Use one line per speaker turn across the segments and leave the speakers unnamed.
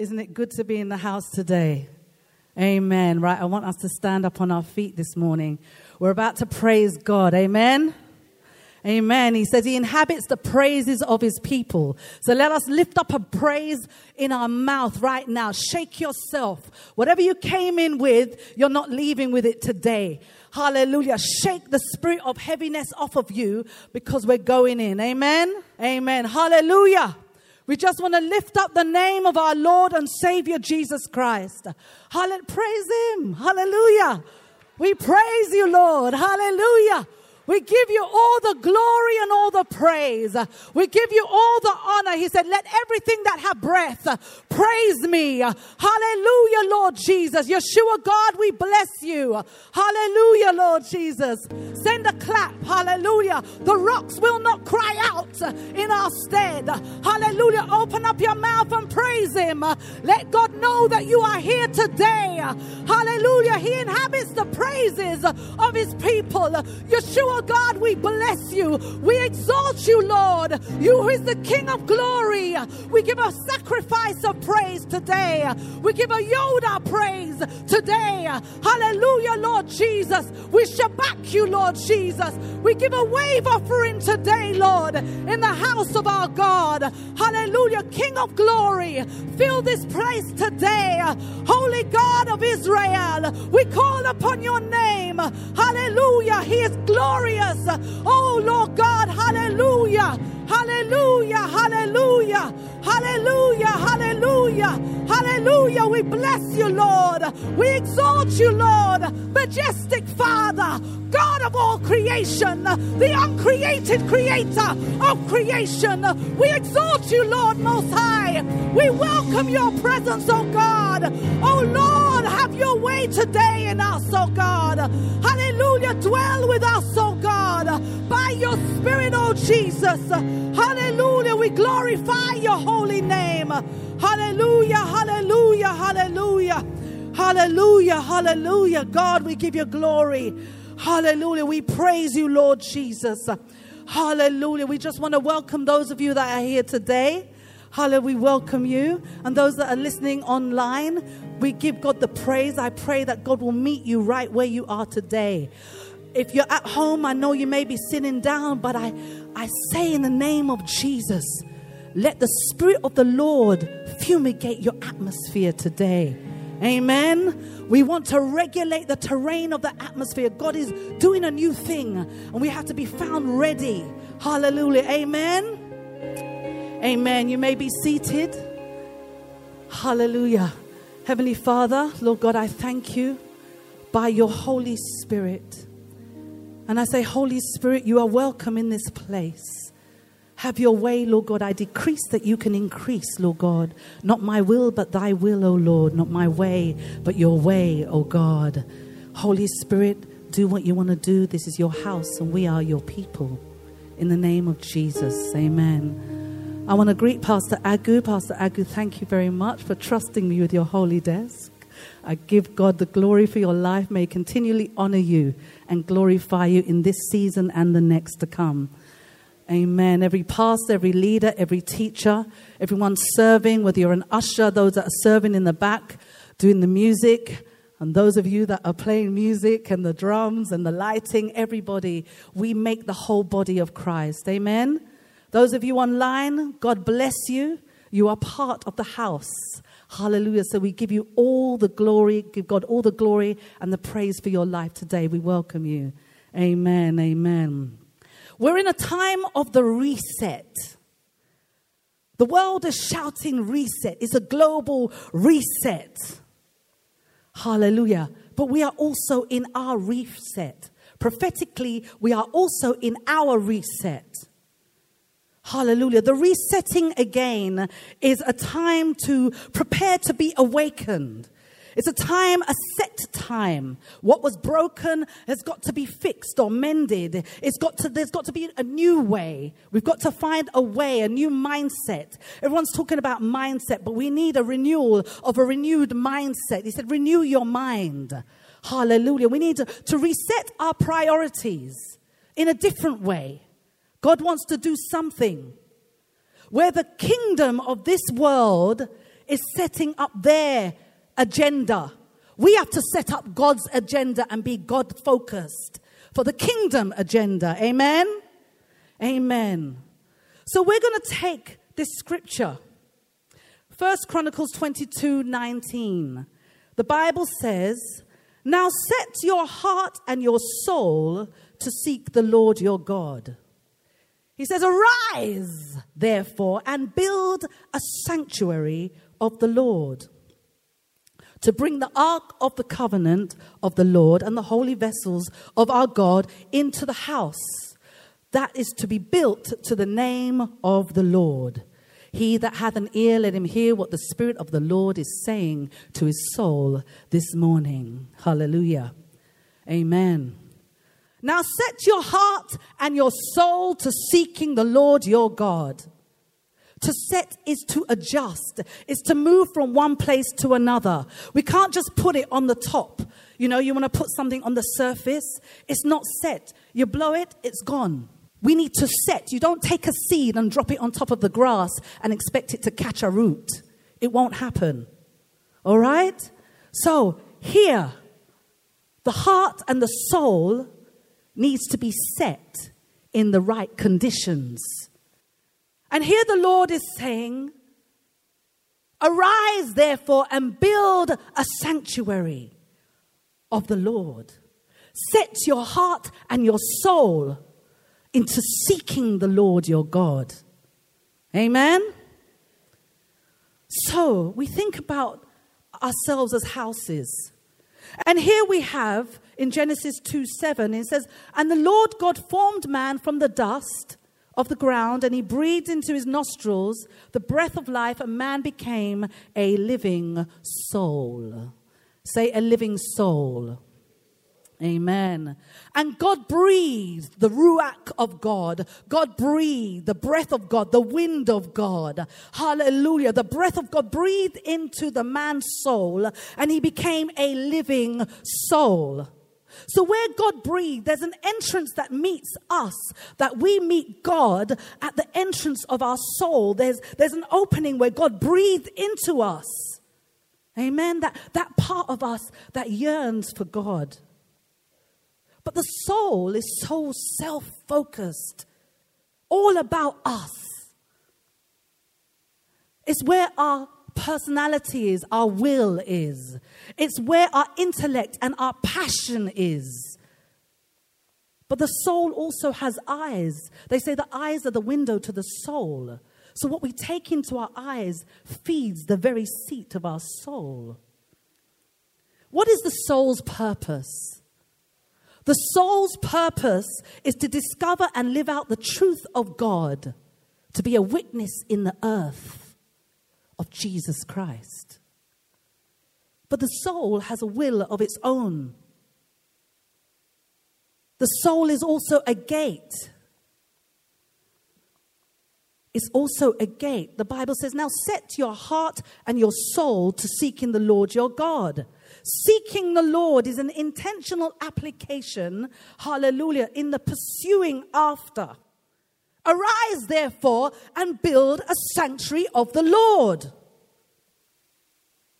Isn't it good to be in the house today? Amen. Right, I want us to stand up on our feet this morning. We're about to praise God. Amen. Amen. He says he inhabits the praises of his people. So let us lift up a praise in our mouth right now. Shake yourself. Whatever you came in with, you're not leaving with it today. Hallelujah. Shake the spirit of heaviness off of you because we're going in. Amen. Amen. Hallelujah. We just want to lift up the name of our Lord and Savior Jesus Christ. Hallelujah. Praise Him. Hallelujah. We praise you, Lord. Hallelujah. We give you all the glory and all the praise. We give you all the honor. He said, let everything that have breath praise me. Hallelujah, Lord Jesus. Yeshua God, we bless you. Hallelujah, Lord Jesus. Send a clap. Hallelujah. The rocks will not cry out in our stead. Hallelujah. Open up your mouth and praise him. Let God know that you are here today. Hallelujah. He inhabits the praises of his people. Yeshua God, we bless you. We exalt you, Lord. You who is the King of glory. We give a sacrifice of praise today. We give a Yadah praise today. Hallelujah, Lord Jesus. We shabach you, Lord Jesus. We give a wave offering today, Lord, in the house of our God. Hallelujah, King of glory. Fill this place today. Holy God of Israel, we call upon your name. Hallelujah. He is glorious. Oh, Lord God, hallelujah. Hallelujah, hallelujah, hallelujah, hallelujah, hallelujah. We bless you, Lord. We exalt you, Lord. Majestic Father, God of all creation, the uncreated creator of creation. We exalt you, Lord Most High. We welcome your presence, oh God. Oh Lord, have your way today in us, oh God. Hallelujah. Dwell with us, oh God, by your Spirit, oh Jesus. Hallelujah. We glorify your holy name. Hallelujah. Hallelujah. Hallelujah. Hallelujah. Hallelujah. God, we give you glory. Hallelujah. We praise you, Lord Jesus. Hallelujah. We just want to welcome those of you that are here today. Hallelujah. We welcome you. And those that are listening online, we give God the praise. I pray that God will meet you right where you are today. If you're at home, I know you may be sitting down, but I, I say in the name of Jesus, let the Spirit of the Lord fumigate your atmosphere today. Amen. We want to regulate the terrain of the atmosphere. God is doing a new thing, and we have to be found ready. Hallelujah. Amen. Amen. You may be seated. Hallelujah. Heavenly Father, Lord God, I thank you by your Holy Spirit. And I say, Holy Spirit, you are welcome in this place. Have your way, Lord God. I decrease that you can increase, Lord God. Not my will, but thy will, O Lord. Not my way, but your way, O God. Holy Spirit, do what you want to do. This is your house, and we are your people. In the name of Jesus, amen. I want to greet Pastor Agu. Pastor Agu, thank you very much for trusting me with your holy desk. I give God the glory for your life. May continually honor you and glorify you in this season and the next to come. Amen. Every pastor, every leader, every teacher, everyone serving, whether you're an usher, those that are serving in the back, doing the music, and those of you that are playing music and the drums and the lighting, everybody, we make the whole body of Christ. Amen. Those of you online, God bless you. You are part of the house. Hallelujah. So we give you all the glory, give God all the glory and the praise for your life today. We welcome you. Amen. Amen. We're in a time of the reset. The world is shouting reset. It's a global reset. Hallelujah. But we are also in our reset. Prophetically, we are also in our reset. Hallelujah. The resetting again is a time to prepare to be awakened. It's a time, a set time. What was broken has got to be fixed or mended. It's got to, there's got to be a new way. We've got to find a way, a new mindset. Everyone's talking about mindset, but we need a renewal of a renewed mindset. He said, renew your mind. Hallelujah. We need to, to reset our priorities in a different way. God wants to do something where the kingdom of this world is setting up their agenda. We have to set up God's agenda and be God focused for the kingdom agenda. Amen? Amen. So we're going to take this scripture. First Chronicles 22 19. The Bible says, Now set your heart and your soul to seek the Lord your God. He says, Arise, therefore, and build a sanctuary of the Lord to bring the ark of the covenant of the Lord and the holy vessels of our God into the house that is to be built to the name of the Lord. He that hath an ear, let him hear what the Spirit of the Lord is saying to his soul this morning. Hallelujah. Amen. Now set your heart and your soul to seeking the Lord your God. To set is to adjust, is to move from one place to another. We can't just put it on the top. You know, you want to put something on the surface, it's not set. You blow it, it's gone. We need to set. You don't take a seed and drop it on top of the grass and expect it to catch a root. It won't happen. All right? So, here, the heart and the soul needs to be set in the right conditions. And here the Lord is saying, Arise, therefore, and build a sanctuary of the Lord. Set your heart and your soul into seeking the Lord your God. Amen? So we think about ourselves as houses. And here we have in Genesis 2 7, it says, And the Lord God formed man from the dust of the ground, and he breathed into his nostrils the breath of life, and man became a living soul. Say, a living soul. Amen. And God breathed the ruach of God. God breathed the breath of God, the wind of God. Hallelujah. The breath of God breathed into the man's soul, and he became a living soul. So, where God breathed, there's an entrance that meets us, that we meet God at the entrance of our soul. There's, there's an opening where God breathed into us. Amen. That, that part of us that yearns for God. But the soul is so self focused, all about us. It's where our personality is, our will is. It's where our intellect and our passion is. But the soul also has eyes. They say the eyes are the window to the soul. So what we take into our eyes feeds the very seat of our soul. What is the soul's purpose? The soul's purpose is to discover and live out the truth of God, to be a witness in the earth of Jesus Christ. But the soul has a will of its own. The soul is also a gate. It's also a gate. The Bible says, Now set your heart and your soul to seeking the Lord your God. Seeking the Lord is an intentional application, hallelujah, in the pursuing after. Arise, therefore, and build a sanctuary of the Lord.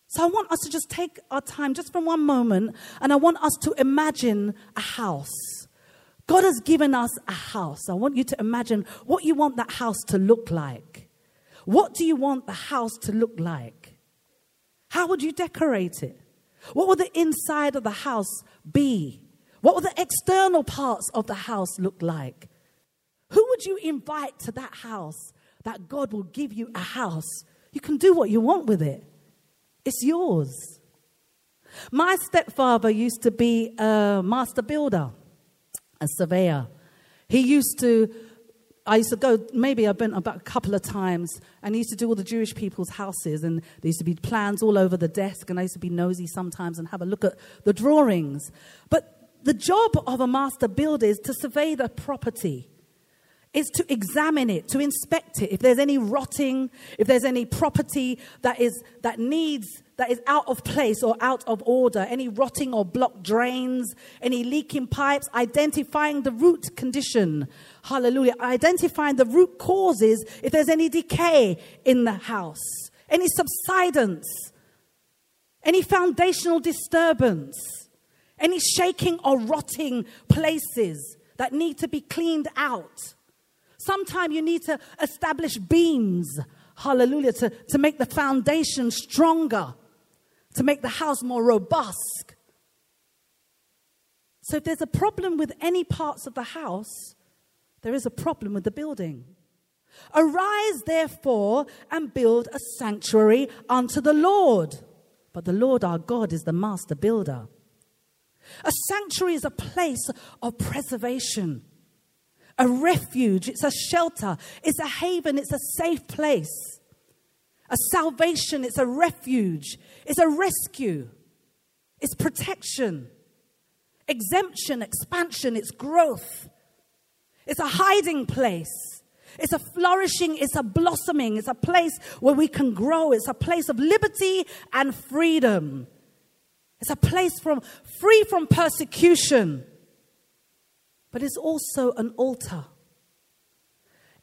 So I want us to just take our time just for one moment and I want us to imagine a house. God has given us a house. I want you to imagine what you want that house to look like. What do you want the house to look like? How would you decorate it? What would the inside of the house be? What would the external parts of the house look like? Who would you invite to that house that God will give you a house? You can do what you want with it, it's yours. My stepfather used to be a master builder, a surveyor. He used to I used to go, maybe I've been about a couple of times, and I used to do all the Jewish people's houses, and there used to be plans all over the desk, and I used to be nosy sometimes and have a look at the drawings. But the job of a master builder is to survey the property is to examine it, to inspect it. If there's any rotting, if there's any property that is that needs that is out of place or out of order, any rotting or blocked drains, any leaking pipes, identifying the root condition. Hallelujah. Identifying the root causes if there's any decay in the house, any subsidence, any foundational disturbance, any shaking or rotting places that need to be cleaned out. Sometimes you need to establish beams, hallelujah, to, to make the foundation stronger, to make the house more robust. So if there's a problem with any parts of the house, there is a problem with the building. Arise, therefore, and build a sanctuary unto the Lord. But the Lord our God is the master builder. A sanctuary is a place of preservation a refuge, it's a shelter, it's a haven, it's a safe place. A salvation, it's a refuge, it's a rescue, it's protection, exemption, expansion, it's growth, it's a hiding place. It's a flourishing, it's a blossoming, it's a place where we can grow, it's a place of liberty and freedom. It's a place from free from persecution. But it's also an altar.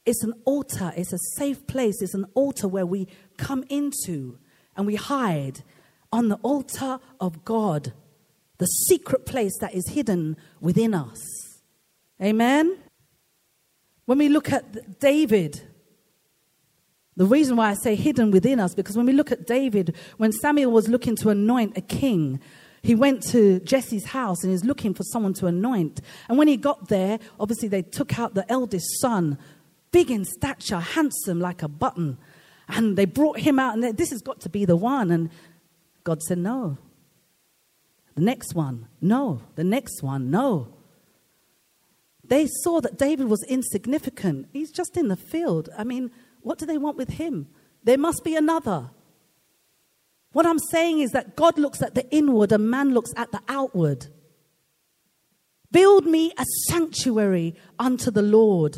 It's an altar, it's a safe place, it's an altar where we come into and we hide on the altar of God, the secret place that is hidden within us. Amen? When we look at David, the reason why I say hidden within us, because when we look at David, when Samuel was looking to anoint a king, he went to Jesse's house and he's looking for someone to anoint. And when he got there, obviously they took out the eldest son, big in stature, handsome like a button. And they brought him out and they, this has got to be the one. And God said, no. The next one, no. The next one, no. They saw that David was insignificant. He's just in the field. I mean, what do they want with him? There must be another. What I'm saying is that God looks at the inward and man looks at the outward. Build me a sanctuary unto the Lord.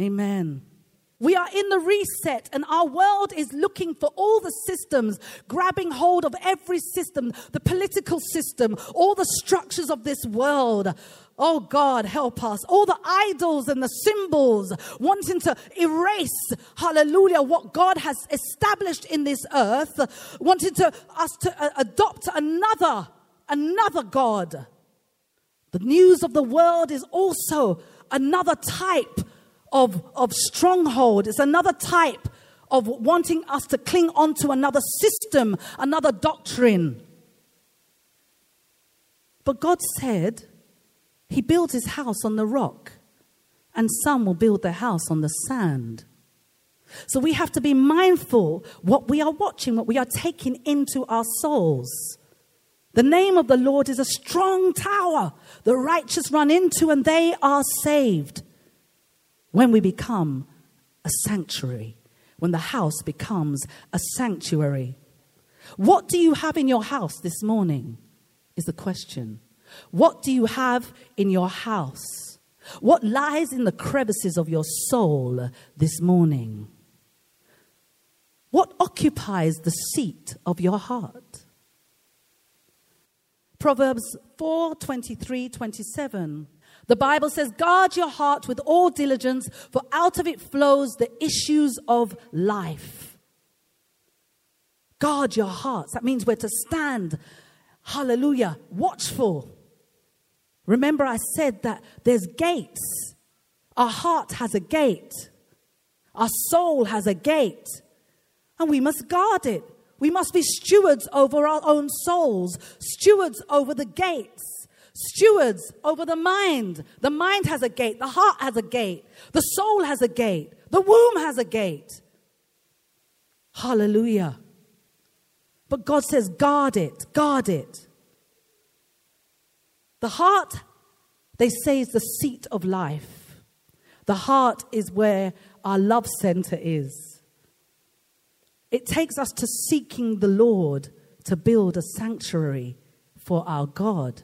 Amen. We are in the reset, and our world is looking for all the systems, grabbing hold of every system, the political system, all the structures of this world. Oh God, help us. All the idols and the symbols wanting to erase, hallelujah, what God has established in this earth, wanting to us to uh, adopt another, another God. The news of the world is also another type of, of stronghold. It's another type of wanting us to cling on to another system, another doctrine. But God said, he builds his house on the rock, and some will build their house on the sand. So we have to be mindful what we are watching, what we are taking into our souls. The name of the Lord is a strong tower. The righteous run into and they are saved. When we become a sanctuary, when the house becomes a sanctuary. What do you have in your house this morning? Is the question. What do you have in your house? What lies in the crevices of your soul this morning? What occupies the seat of your heart? Proverbs 4 23 27. The Bible says, Guard your heart with all diligence, for out of it flows the issues of life. Guard your hearts. That means we're to stand, hallelujah, watchful Remember, I said that there's gates. Our heart has a gate, our soul has a gate, and we must guard it. We must be stewards over our own souls, stewards over the gates, stewards over the mind. The mind has a gate, the heart has a gate, the soul has a gate, the womb has a gate. Hallelujah. But God says, guard it, guard it. The heart, they say, is the seat of life. The heart is where our love center is. It takes us to seeking the Lord to build a sanctuary for our God.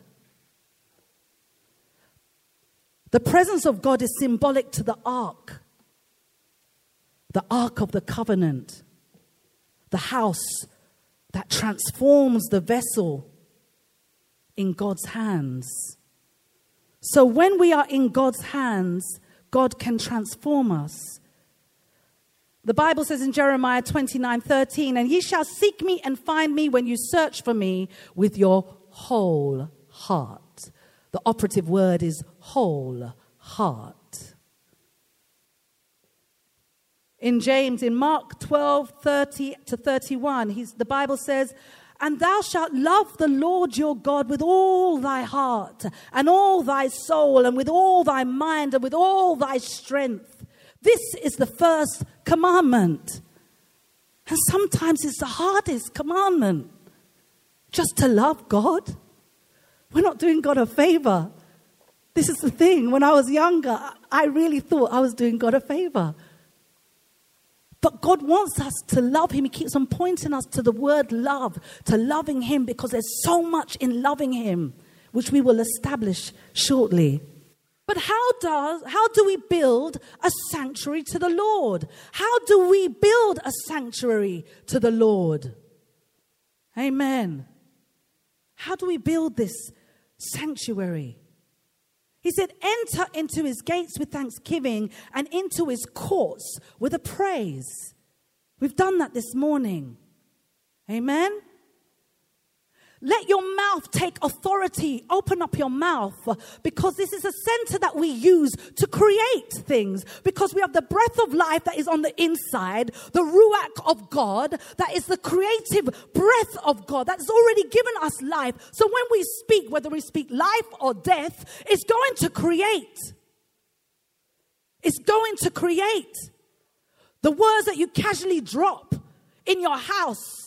The presence of God is symbolic to the ark, the ark of the covenant, the house that transforms the vessel in God's hands. So when we are in God's hands, God can transform us. The Bible says in Jeremiah 29 13, and ye shall seek me and find me when you search for me with your whole heart. The operative word is whole heart. In James, in Mark 12 30 to 31, he's, the Bible says, and thou shalt love the Lord your God with all thy heart and all thy soul and with all thy mind and with all thy strength. This is the first commandment. And sometimes it's the hardest commandment just to love God. We're not doing God a favor. This is the thing. When I was younger, I really thought I was doing God a favor. But God wants us to love Him. He keeps on pointing us to the word love, to loving Him, because there's so much in loving Him, which we will establish shortly. But how does how do we build a sanctuary to the Lord? How do we build a sanctuary to the Lord? Amen. How do we build this sanctuary? He said, Enter into his gates with thanksgiving and into his courts with a praise. We've done that this morning. Amen. Let your mouth take authority. Open up your mouth because this is a center that we use to create things. Because we have the breath of life that is on the inside, the ruach of God, that is the creative breath of God that's already given us life. So when we speak, whether we speak life or death, it's going to create. It's going to create. The words that you casually drop in your house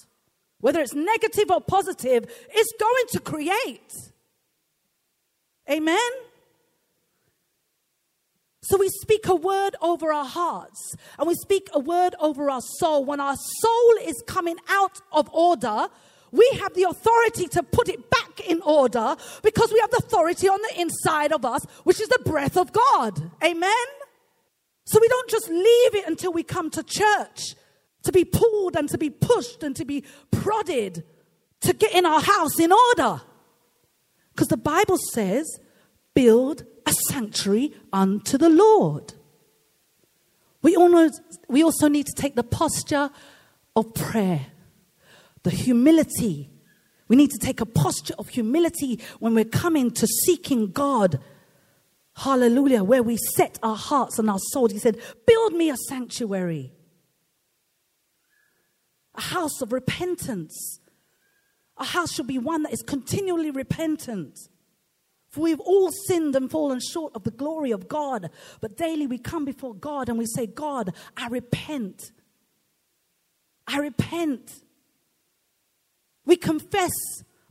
whether it's negative or positive, it's going to create. Amen? So we speak a word over our hearts and we speak a word over our soul. When our soul is coming out of order, we have the authority to put it back in order because we have the authority on the inside of us, which is the breath of God. Amen? So we don't just leave it until we come to church to be pulled and to be pushed and to be prodded to get in our house in order. Because the Bible says, build a sanctuary unto the Lord. We, almost, we also need to take the posture of prayer, the humility. We need to take a posture of humility when we're coming to seeking God. Hallelujah, where we set our hearts and our souls. He said, Build me a sanctuary a house of repentance. A house should be one that is continually repentant. For we've all sinned and fallen short of the glory of God. But daily we come before God and we say, God, I repent. I repent. We confess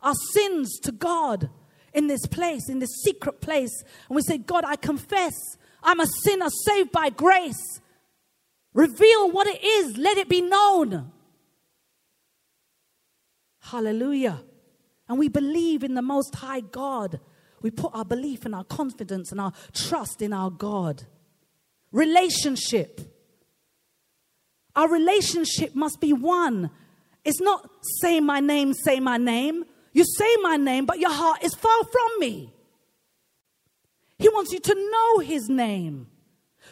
our sins to God in this place, in this secret place. And we say, God, I confess I'm a sinner saved by grace. Reveal what it is, let it be known. Hallelujah. And we believe in the Most High God. We put our belief and our confidence and our trust in our God. Relationship. Our relationship must be one. It's not say my name, say my name. You say my name, but your heart is far from me. He wants you to know his name.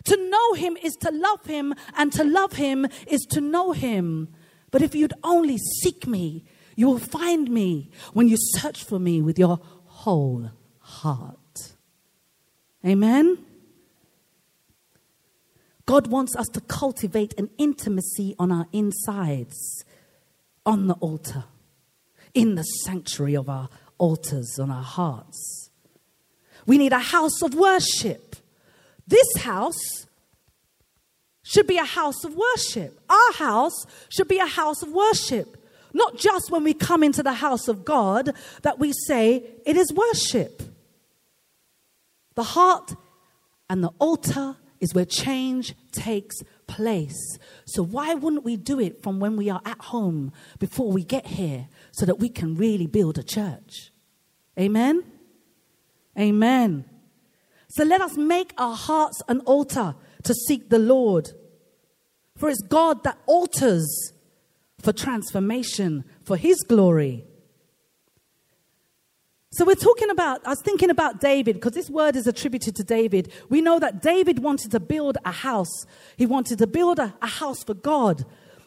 To know him is to love him, and to love him is to know him. But if you'd only seek me, you will find me when you search for me with your whole heart. Amen? God wants us to cultivate an intimacy on our insides, on the altar, in the sanctuary of our altars, on our hearts. We need a house of worship. This house should be a house of worship. Our house should be a house of worship. Not just when we come into the house of God that we say it is worship. The heart and the altar is where change takes place. So, why wouldn't we do it from when we are at home before we get here so that we can really build a church? Amen? Amen. So, let us make our hearts an altar to seek the Lord. For it's God that alters for transformation for His glory. So we're talking about, I was thinking about David because this word is attributed to David. We know that David wanted to build a house. He wanted to build a, a house for God.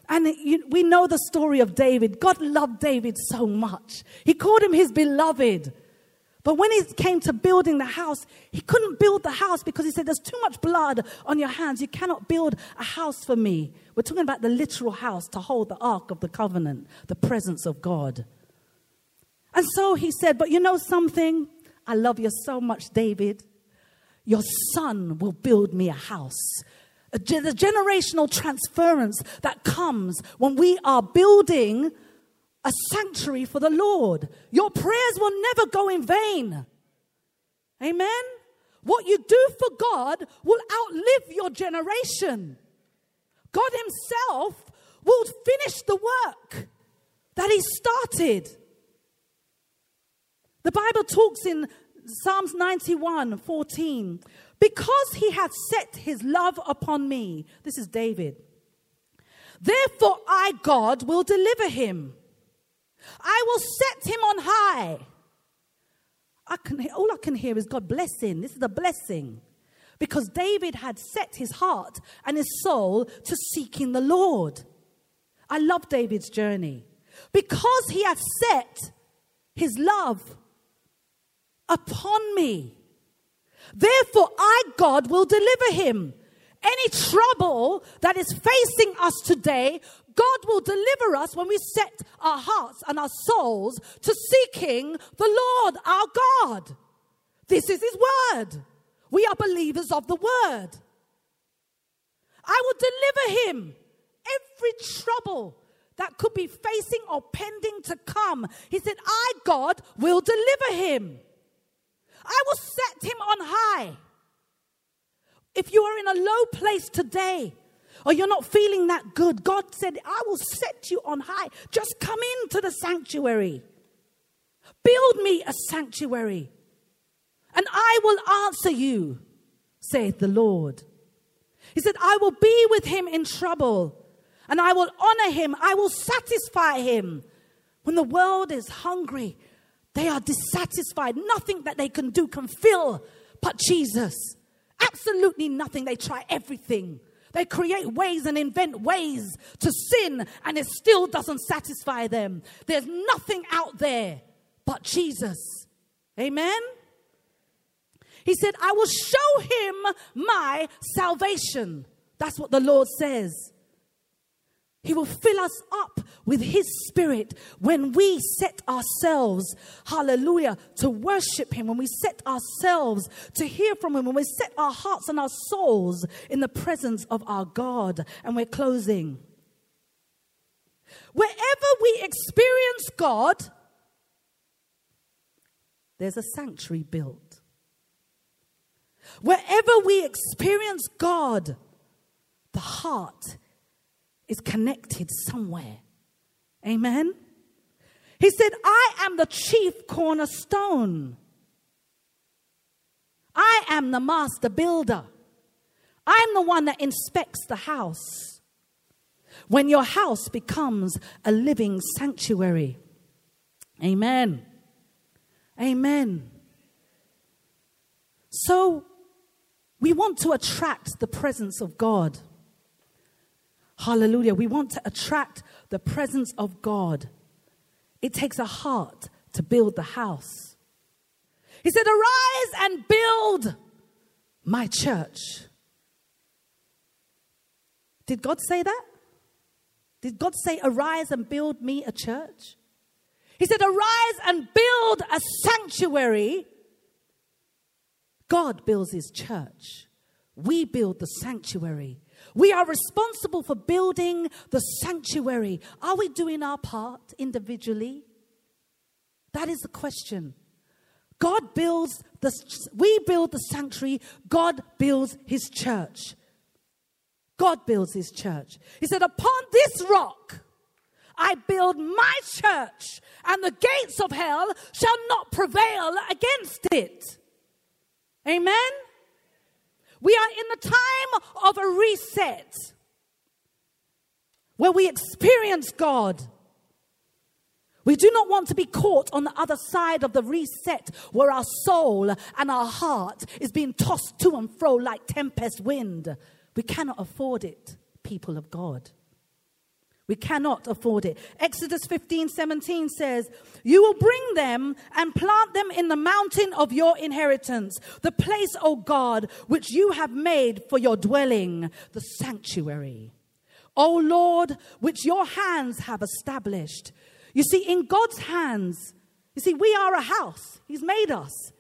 And we know the story of David. God loved David so much. He called him his beloved. But when it came to building the house, he couldn't build the house because he said, There's too much blood on your hands. You cannot build a house for me. We're talking about the literal house to hold the ark of the covenant, the presence of God. And so he said, But you know something? I love you so much, David. Your son will build me a house. The generational transference that comes when we are building a sanctuary for the Lord. Your prayers will never go in vain. Amen? What you do for God will outlive your generation. God Himself will finish the work that He started. The Bible talks in Psalms 91 14, because he hath set his love upon me. This is David. Therefore, I, God, will deliver him. I will set him on high. I can, all I can hear is God blessing. This is a blessing. Because David had set his heart and his soul to seeking the Lord. I love David's journey. Because he had set his love upon me. Therefore, I, God, will deliver him. Any trouble that is facing us today, God will deliver us when we set our hearts and our souls to seeking the Lord our God. This is His word. We are believers of the word. I will deliver him every trouble that could be facing or pending to come. He said, I, God, will deliver him. I will set him on high. If you are in a low place today, or you're not feeling that good, God said, I will set you on high. Just come into the sanctuary. Build me a sanctuary, and I will answer you, saith the Lord. He said, I will be with him in trouble, and I will honor him, I will satisfy him. When the world is hungry, they are dissatisfied. Nothing that they can do can fill but Jesus. Absolutely nothing. They try everything. They create ways and invent ways to sin, and it still doesn't satisfy them. There's nothing out there but Jesus. Amen? He said, I will show him my salvation. That's what the Lord says. He will fill us up with His Spirit when we set ourselves, hallelujah, to worship Him, when we set ourselves to hear from Him, when we set our hearts and our souls in the presence of our God. And we're closing. Wherever we experience God, there's a sanctuary built. Wherever we experience God, the heart is connected somewhere. Amen. He said, I am the chief cornerstone. I am the master builder. I'm the one that inspects the house. When your house becomes a living sanctuary. Amen. Amen. So, we want to attract the presence of God. Hallelujah. We want to attract the presence of God. It takes a heart to build the house. He said, Arise and build my church. Did God say that? Did God say, Arise and build me a church? He said, Arise and build a sanctuary. God builds his church. We build the sanctuary. We are responsible for building the sanctuary. Are we doing our part individually? That is the question. God builds the, we build the sanctuary, God builds his church. God builds his church. He said, Upon this rock I build my church, and the gates of hell shall not prevail against it. Amen? We are in the time of a reset where we experience God. We do not want to be caught on the other side of the reset where our soul and our heart is being tossed to and fro like tempest wind. We cannot afford it, people of God. We cannot afford it. Exodus 15 17 says, You will bring them and plant them in the mountain of your inheritance, the place, O God, which you have made for your dwelling, the sanctuary. O Lord, which your hands have established. You see, in God's hands, you see, we are a house. He's made us.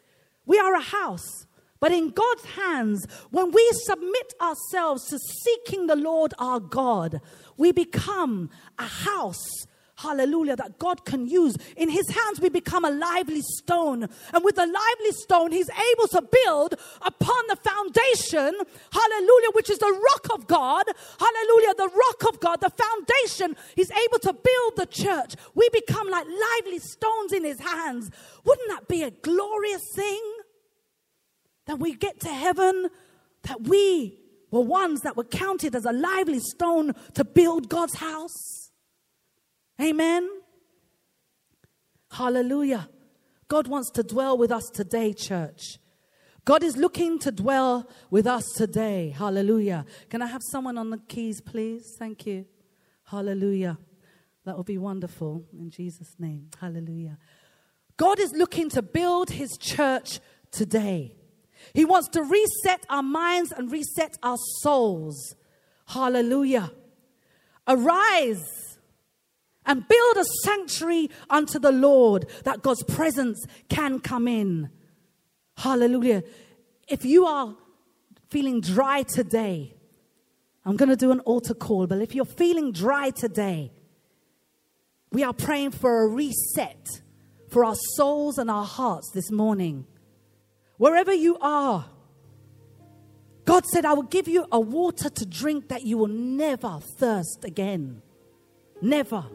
We are a house. But in God's hands, when we submit ourselves to seeking the Lord our God, we become a house hallelujah, that God can use. In his hands, we become a lively stone. And with the lively stone, he's able to build upon the foundation, hallelujah, which is the rock of God. Hallelujah, the rock of God, the foundation. He's able to build the church. We become like lively stones in his hands. Wouldn't that be a glorious thing? That we get to heaven, that we were ones that were counted as a lively stone to build God's house. Amen. Hallelujah. God wants to dwell with us today, church. God is looking to dwell with us today. Hallelujah. Can I have someone on the keys, please? Thank you. Hallelujah. That would be wonderful in Jesus' name. Hallelujah. God is looking to build his church today. He wants to reset our minds and reset our souls. Hallelujah. Arise and build a sanctuary unto the Lord that God's presence can come in. Hallelujah. If you are feeling dry today, I'm going to do an altar call, but if you're feeling dry today, we are praying for a reset for our souls and our hearts this morning. Wherever you are, God said, I will give you a water to drink that you will never thirst again. Never.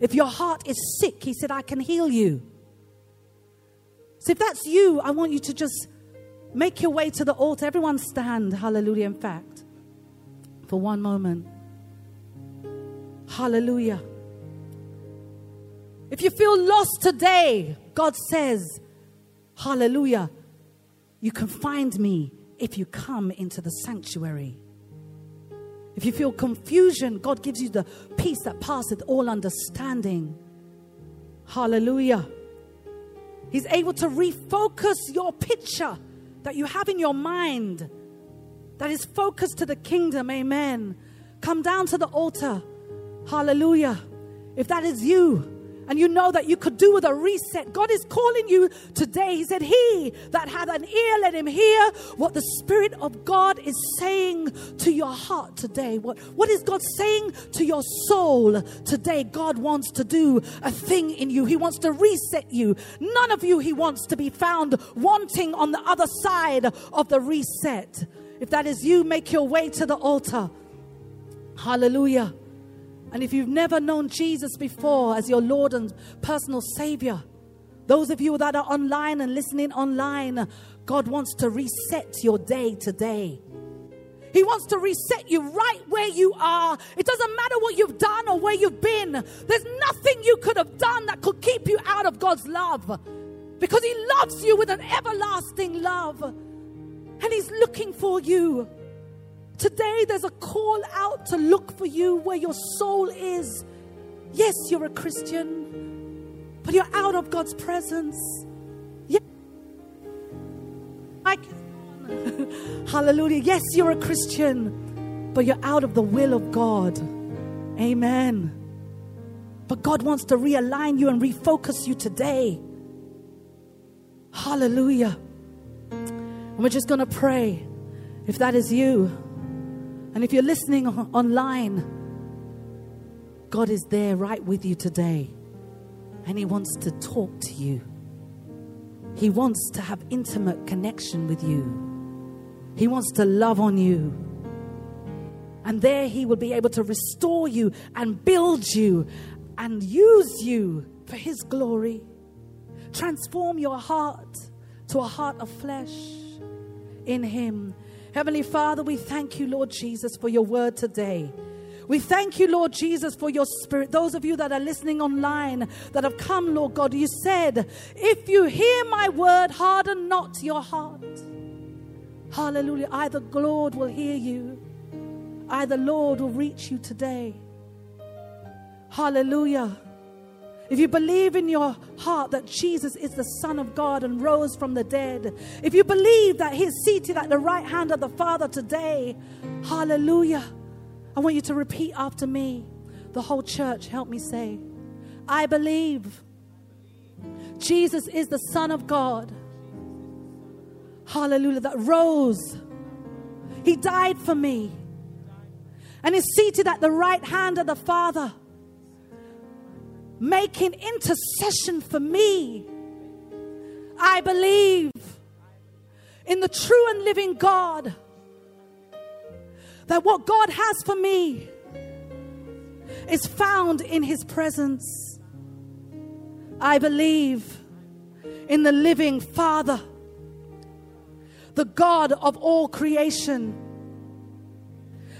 If your heart is sick, He said, I can heal you. So if that's you, I want you to just make your way to the altar. Everyone stand. Hallelujah. In fact, for one moment. Hallelujah. If you feel lost today, God says, Hallelujah. You can find me if you come into the sanctuary. If you feel confusion, God gives you the peace that passeth all understanding. Hallelujah. He's able to refocus your picture that you have in your mind that is focused to the kingdom. Amen. Come down to the altar. Hallelujah. If that is you, and you know that you could do with a reset. God is calling you today. He said, He that hath an ear, let him hear what the Spirit of God is saying to your heart today. What, what is God saying to your soul today? God wants to do a thing in you, He wants to reset you. None of you He wants to be found wanting on the other side of the reset. If that is you, make your way to the altar. Hallelujah. And if you've never known Jesus before as your Lord and personal Savior, those of you that are online and listening online, God wants to reset your day today. He wants to reset you right where you are. It doesn't matter what you've done or where you've been. There's nothing you could have done that could keep you out of God's love because He loves you with an everlasting love. And He's looking for you. Today, there's a call out to look for you where your soul is. Yes, you're a Christian, but you're out of God's presence. Yes. Hallelujah. Yes, you're a Christian, but you're out of the will of God. Amen. But God wants to realign you and refocus you today. Hallelujah. And we're just going to pray. If that is you, and if you're listening online, God is there right with you today. And He wants to talk to you. He wants to have intimate connection with you. He wants to love on you. And there He will be able to restore you and build you and use you for His glory. Transform your heart to a heart of flesh in Him. Heavenly Father, we thank you, Lord Jesus, for your word today. We thank you, Lord Jesus, for your spirit. Those of you that are listening online that have come, Lord God, you said, if you hear my word, harden not your heart. Hallelujah. Either Lord will hear you, either Lord will reach you today. Hallelujah. If you believe in your heart that Jesus is the Son of God and rose from the dead, if you believe that He's seated at the right hand of the Father today, hallelujah. I want you to repeat after me. The whole church, help me say, I believe Jesus is the Son of God. Hallelujah, that rose. He died for me and is seated at the right hand of the Father making intercession for me. I believe in the true and living God. That what God has for me is found in His presence. I believe in the living Father, the God of all creation,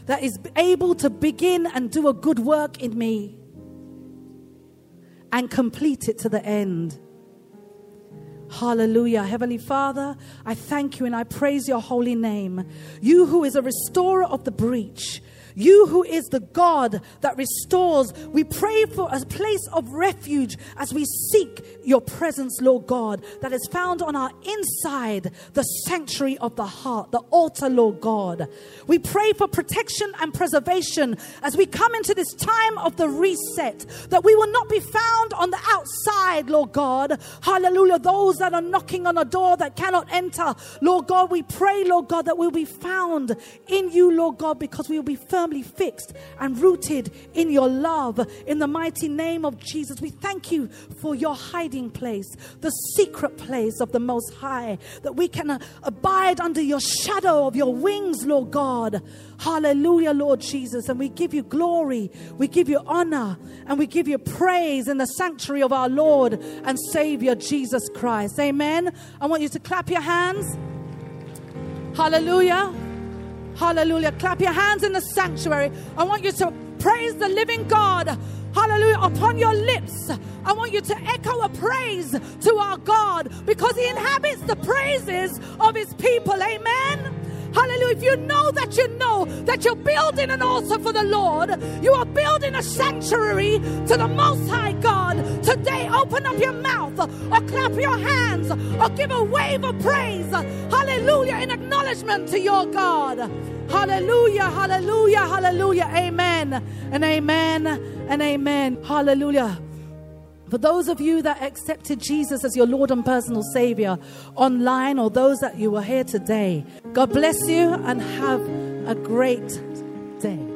that is able to begin and do a good work in me and complete it to the end. Hallelujah. Heavenly Father, I thank you and I praise your holy name. You who is a restorer of the breach, you who is the God that restores, we pray for a place of refuge as we seek your presence, Lord God, that is found on our inside, the sanctuary of the heart, the altar, Lord God. We pray for protection and preservation as we come into this time of the reset, that we will not be found on the outside, Lord God. Hallelujah. Those that are knocking on a door that cannot enter, Lord God, we pray, Lord God, that we'll be found in you, Lord God, because we will be firm firmly fixed and rooted in your love. In the mighty name of Jesus, we thank you for your hiding place, the secret place of the Most High, that we can uh, abide under your shadow of your wings, Lord God. Hallelujah, Lord Jesus. And we give you glory, we give you honor, and we give you praise in the sanctuary of our Lord and Savior Jesus Christ. Amen. I want you to clap your hands. Hallelujah. Hallelujah. Clap your hands in the sanctuary. I want you to praise the living God. Hallelujah. Upon your lips, I want you to echo a praise to our God because He inhabits the praises of His people. Amen. Hallelujah. If you know that you know that you're building an altar for the Lord, you are building a sanctuary to the Most High God. Today, open up your mouth or clap your hands or give a wave of praise. Hallelujah. In acknowledgement to your God. Hallelujah. Hallelujah. Hallelujah. Amen. And amen. And amen. Hallelujah. For those of you that accepted Jesus as your Lord and personal Savior online, or those that you were here today, God bless you and have a great day.